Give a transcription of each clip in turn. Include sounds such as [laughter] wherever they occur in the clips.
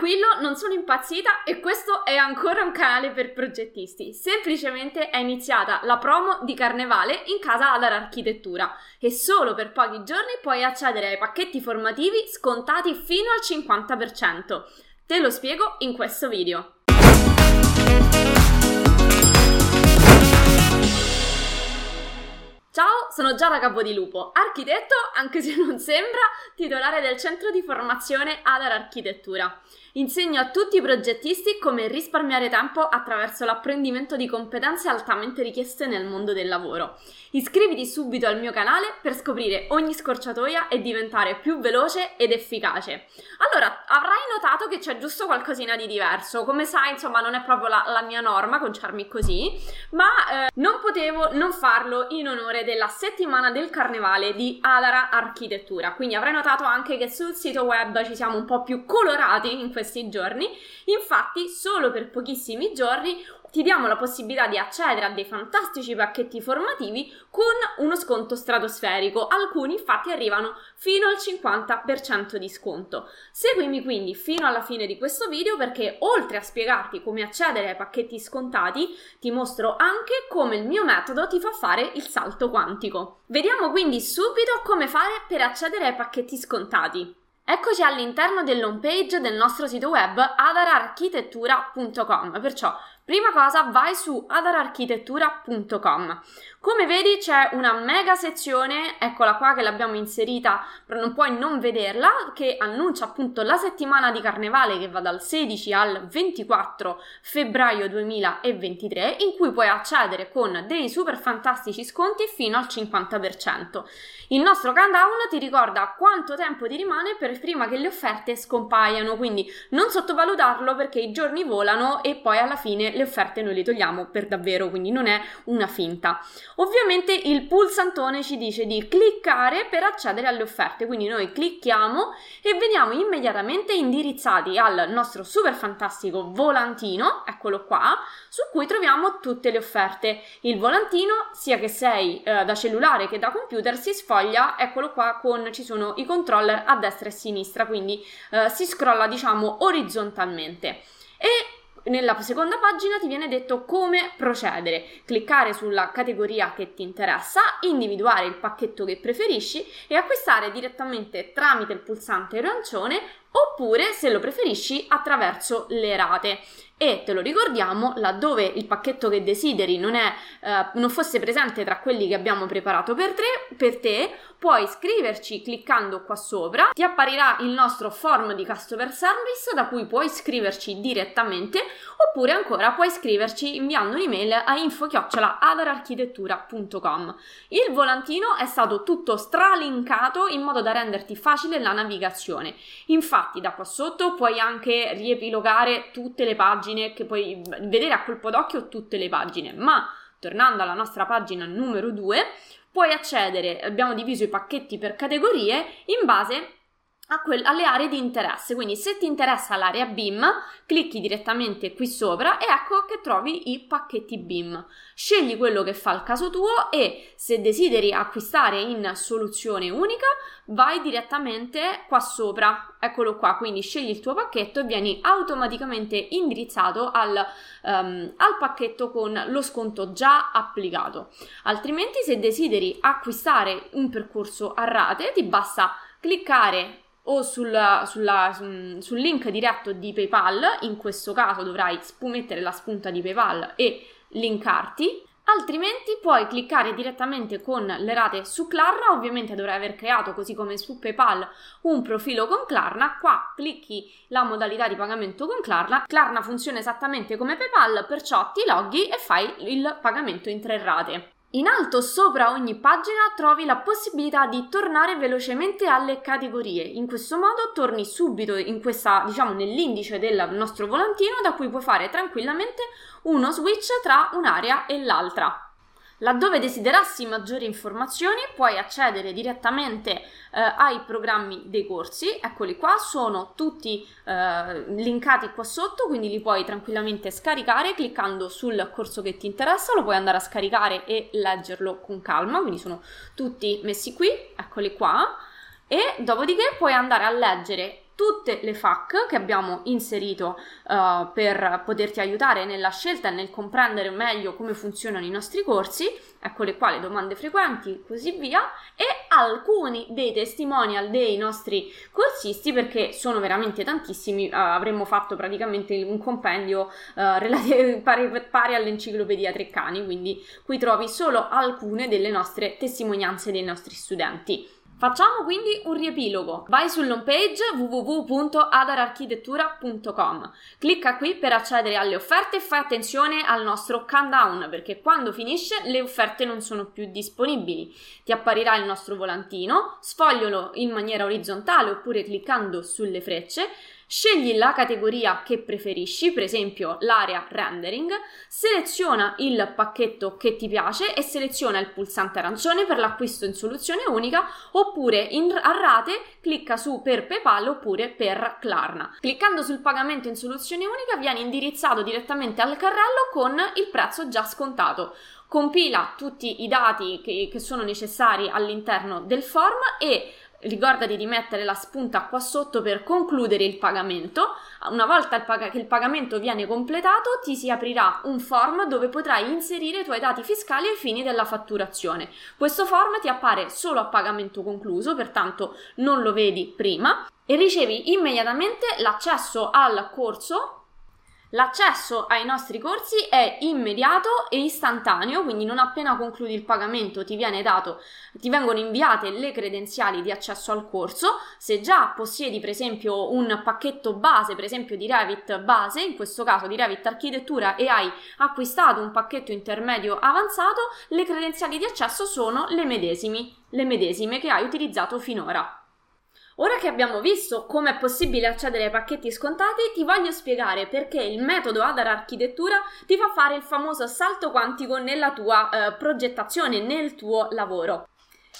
Tranquillo, non sono impazzita e questo è ancora un canale per progettisti. Semplicemente è iniziata la promo di Carnevale in casa Adar Architettura e solo per pochi giorni puoi accedere ai pacchetti formativi scontati fino al 50%. Te lo spiego in questo video. Ciao, sono Giada Capodilupo, architetto, anche se non sembra, titolare del centro di formazione Adar Architettura. Insegno a tutti i progettisti come risparmiare tempo attraverso l'apprendimento di competenze altamente richieste nel mondo del lavoro. Iscriviti subito al mio canale per scoprire ogni scorciatoia e diventare più veloce ed efficace. Allora, avrai notato che c'è giusto qualcosina di diverso. Come sai, insomma, non è proprio la, la mia norma conciarmi così, ma eh, non potevo non farlo in onore della settimana del carnevale di Adara Architettura. Quindi avrai notato anche che sul sito web ci siamo un po' più colorati in questi giorni. Infatti, solo per pochissimi giorni ti diamo la possibilità di accedere a dei fantastici pacchetti formativi con uno sconto stratosferico. Alcuni infatti arrivano fino al 50% di sconto. Seguimi quindi fino alla fine di questo video perché oltre a spiegarti come accedere ai pacchetti scontati, ti mostro anche come il mio metodo ti fa fare il salto quantico. Vediamo quindi subito come fare per accedere ai pacchetti scontati. Eccoci all'interno dell'home page del nostro sito web adararchitettura.com, perciò Prima cosa vai su adararchitettura.com. Come vedi c'è una mega sezione, eccola qua che l'abbiamo inserita, non puoi non vederla, che annuncia appunto la settimana di carnevale che va dal 16 al 24 febbraio 2023, in cui puoi accedere con dei super fantastici sconti fino al 50%. Il nostro countdown ti ricorda quanto tempo ti rimane per prima che le offerte scompaiano, quindi non sottovalutarlo perché i giorni volano e poi alla fine le offerte noi le togliamo per davvero, quindi non è una finta. Ovviamente il pulsantone ci dice di cliccare per accedere alle offerte, quindi noi clicchiamo e veniamo immediatamente indirizzati al nostro super fantastico volantino, eccolo qua, su cui troviamo tutte le offerte. Il volantino, sia che sei eh, da cellulare che da computer, si sfoglia, eccolo qua, con ci sono i controller a destra e a sinistra, quindi eh, si scrolla diciamo orizzontalmente. E nella seconda pagina ti viene detto come procedere. Cliccare sulla categoria che ti interessa, individuare il pacchetto che preferisci e acquistare direttamente tramite il pulsante arancione oppure, se lo preferisci, attraverso le rate. E te lo ricordiamo laddove il pacchetto che desideri non, è, eh, non fosse presente tra quelli che abbiamo preparato per, te, per te puoi iscriverci cliccando qua sopra. Ti apparirà il nostro form di customer service da cui puoi iscriverci direttamente oppure ancora puoi iscriverci inviando un'email a info-adararchitettura.com il volantino è stato tutto stralinkato in modo da renderti facile la navigazione. Infatti da qua sotto puoi anche riepilogare tutte le pagine che puoi vedere a colpo d'occhio tutte le pagine, ma tornando alla nostra pagina numero 2, puoi accedere, abbiamo diviso i pacchetti per categorie in base que- alle aree di interesse. Quindi se ti interessa l'area BIM, clicchi direttamente qui sopra e ecco che trovi i pacchetti BIM. Scegli quello che fa il caso tuo e se desideri acquistare in soluzione unica, vai direttamente qua sopra. Eccolo qua, quindi scegli il tuo pacchetto e vieni automaticamente indirizzato al, um, al pacchetto con lo sconto già applicato. Altrimenti se desideri acquistare un percorso a rate, ti basta cliccare o sulla, sulla, sul link diretto di PayPal, in questo caso dovrai mettere la spunta di PayPal e linkarti. Altrimenti puoi cliccare direttamente con le rate su Klarna, ovviamente dovrai aver creato così come su PayPal un profilo con Klarna, qua clicchi la modalità di pagamento con Klarna, Klarna funziona esattamente come PayPal, perciò ti loghi e fai il pagamento in tre rate. In alto sopra ogni pagina trovi la possibilità di tornare velocemente alle categorie. In questo modo torni subito questa, diciamo, nell'indice del nostro volantino da cui puoi fare tranquillamente uno switch tra un'area e l'altra. Laddove desiderassi maggiori informazioni puoi accedere direttamente eh, ai programmi dei corsi, eccoli qua, sono tutti eh, linkati qua sotto, quindi li puoi tranquillamente scaricare cliccando sul corso che ti interessa, lo puoi andare a scaricare e leggerlo con calma, quindi sono tutti messi qui, eccoli qua, e dopodiché puoi andare a leggere tutte le FAQ che abbiamo inserito uh, per poterti aiutare nella scelta e nel comprendere meglio come funzionano i nostri corsi, eccole qua le domande frequenti, così via, e alcuni dei testimonial dei nostri corsisti, perché sono veramente tantissimi, uh, avremmo fatto praticamente un compendio uh, relati- [laughs] pari, pari all'enciclopedia Treccani, quindi qui trovi solo alcune delle nostre testimonianze dei nostri studenti. Facciamo quindi un riepilogo. Vai sull'home page www.adararchitettura.com. Clicca qui per accedere alle offerte e fai attenzione al nostro countdown perché quando finisce le offerte non sono più disponibili. Ti apparirà il nostro volantino, sfoglialo in maniera orizzontale oppure cliccando sulle frecce Scegli la categoria che preferisci, per esempio l'area rendering, seleziona il pacchetto che ti piace e seleziona il pulsante arancione per l'acquisto in soluzione unica oppure in, a rate clicca su per PayPal oppure per Klarna. Cliccando sul pagamento in soluzione unica viene indirizzato direttamente al carrello con il prezzo già scontato compila tutti i dati che, che, sono necessari all'interno del form e Ricordati di mettere la spunta qua sotto per concludere il pagamento. Una volta il pag- che il pagamento viene completato, ti si aprirà un form dove potrai inserire i tuoi dati fiscali ai fini della fatturazione. Questo form ti appare solo a pagamento concluso, pertanto non lo vedi prima e ricevi immediatamente l'accesso al corso L'accesso ai nostri corsi è immediato e istantaneo, quindi non appena concludi il pagamento ti, dato, ti vengono inviate le credenziali di accesso al corso. Se già possiedi per esempio un pacchetto base, per esempio di Revit base, in questo caso di Revit architettura e hai acquistato un pacchetto intermedio avanzato, le credenziali di accesso sono le medesime, le medesime che hai utilizzato finora. Ora che abbiamo visto come è possibile accedere ai pacchetti scontati, ti voglio spiegare perché il metodo Adar Architettura ti fa fare il famoso salto quantico nella tua eh, progettazione, nel tuo lavoro.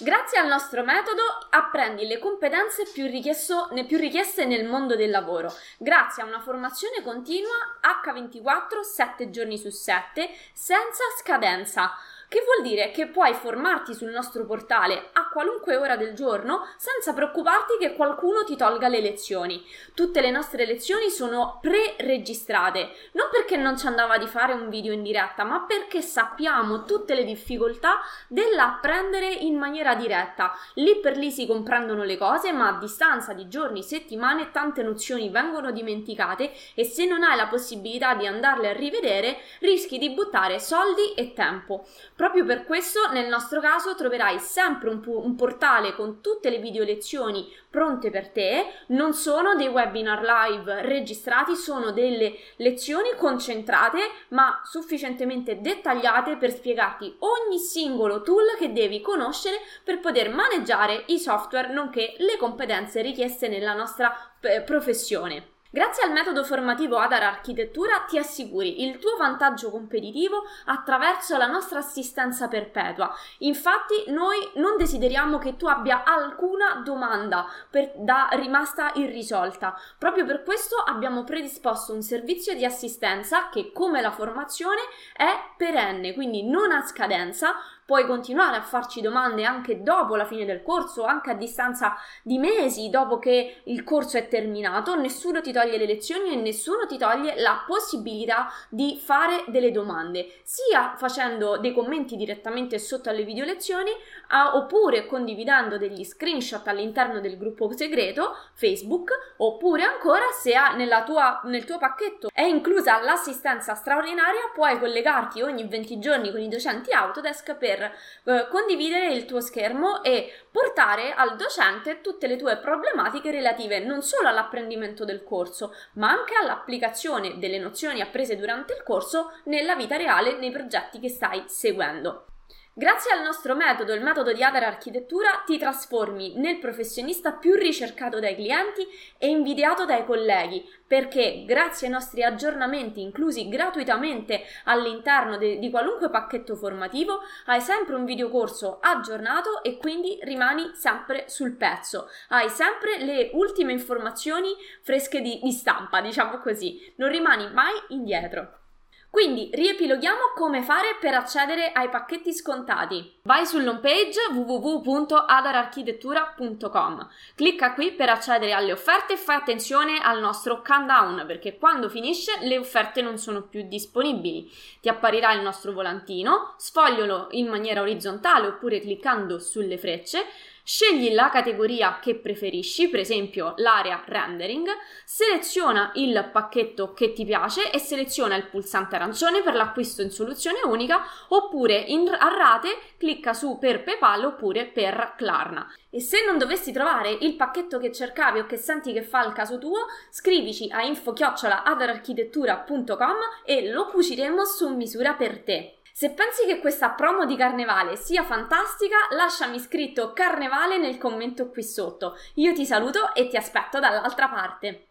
Grazie al nostro metodo apprendi le competenze più, più, richieste nel mondo del lavoro, grazie a una formazione continua H24 7 giorni su 7 senza scadenza che vuol dire che puoi formarti sul nostro portale a qualunque ora del giorno senza preoccuparti che qualcuno ti tolga le lezioni. Tutte le nostre lezioni sono pre-registrate, non perché non ci andava di fare un video in diretta, ma perché sappiamo tutte le difficoltà dell'apprendere in maniera diretta. Lì per lì si comprendono le cose, ma a distanza di giorni, settimane, tante nozioni vengono dimenticate e se non hai la possibilità di andarle a rivedere, rischi di buttare soldi e tempo. Proprio per questo nel nostro caso troverai sempre un, un, portale con tutte le video lezioni pronte per te, non sono dei webinar live registrati, sono delle lezioni concentrate ma sufficientemente dettagliate per spiegarti ogni singolo tool che devi conoscere per poter maneggiare i software nonché le competenze richieste nella nostra eh, professione. Grazie al metodo formativo Adar Architettura ti assicuri il tuo vantaggio competitivo attraverso la nostra assistenza perpetua. Infatti noi non desideriamo che tu abbia alcuna domanda per, da, rimasta irrisolta. Proprio per questo abbiamo predisposto un servizio di assistenza che come la formazione è perenne, quindi non ha scadenza, puoi continuare a farci domande anche dopo la fine del corso, anche a distanza di mesi dopo che il corso è terminato, nessuno ti toglie le lezioni e nessuno ti toglie la possibilità di fare delle domande, sia facendo dei commenti direttamente sotto alle video lezioni, a, oppure condividendo degli screenshot all'interno del gruppo segreto Facebook, oppure ancora se tua, nel tuo pacchetto è inclusa l'assistenza straordinaria, puoi collegarti ogni 20 giorni con i docenti Autodesk per eh, condividere il tuo schermo e portare al docente tutte le tue problematiche relative non solo all'apprendimento del corso, ma anche all'applicazione delle nozioni apprese durante il corso nella vita reale nei progetti che stai seguendo. Grazie al nostro metodo, il metodo di Adar Architettura, ti trasformi nel professionista più ricercato dai clienti e invidiato dai colleghi, perché grazie ai nostri aggiornamenti inclusi gratuitamente all'interno de- di qualunque pacchetto formativo, hai sempre un videocorso aggiornato e quindi rimani sempre sul pezzo, hai sempre le ultime informazioni fresche di, di stampa, diciamo così, non rimani mai indietro. Quindi riepiloghiamo come fare per accedere ai pacchetti scontati. Vai sull'home page www.adararchitettura.com. Clicca qui per accedere alle offerte e fai attenzione al nostro countdown perché quando finisce le offerte non sono più disponibili. Ti apparirà il nostro volantino, sfoglialo in maniera orizzontale oppure cliccando sulle frecce Scegli la categoria che preferisci, per esempio l'area rendering, seleziona il pacchetto che ti piace e seleziona il pulsante arancione per l'acquisto in soluzione unica oppure in, a rate clicca su per PayPal oppure per Klarna. E se non dovessi trovare il pacchetto che cercavi o che senti che fa il caso tuo, scrivici a info-adararchitettura.com e lo cuciremo su misura per te. Se pensi che questa promo di carnevale sia fantastica, lasciami scritto carnevale nel commento qui sotto. Io ti saluto e ti aspetto dall'altra parte.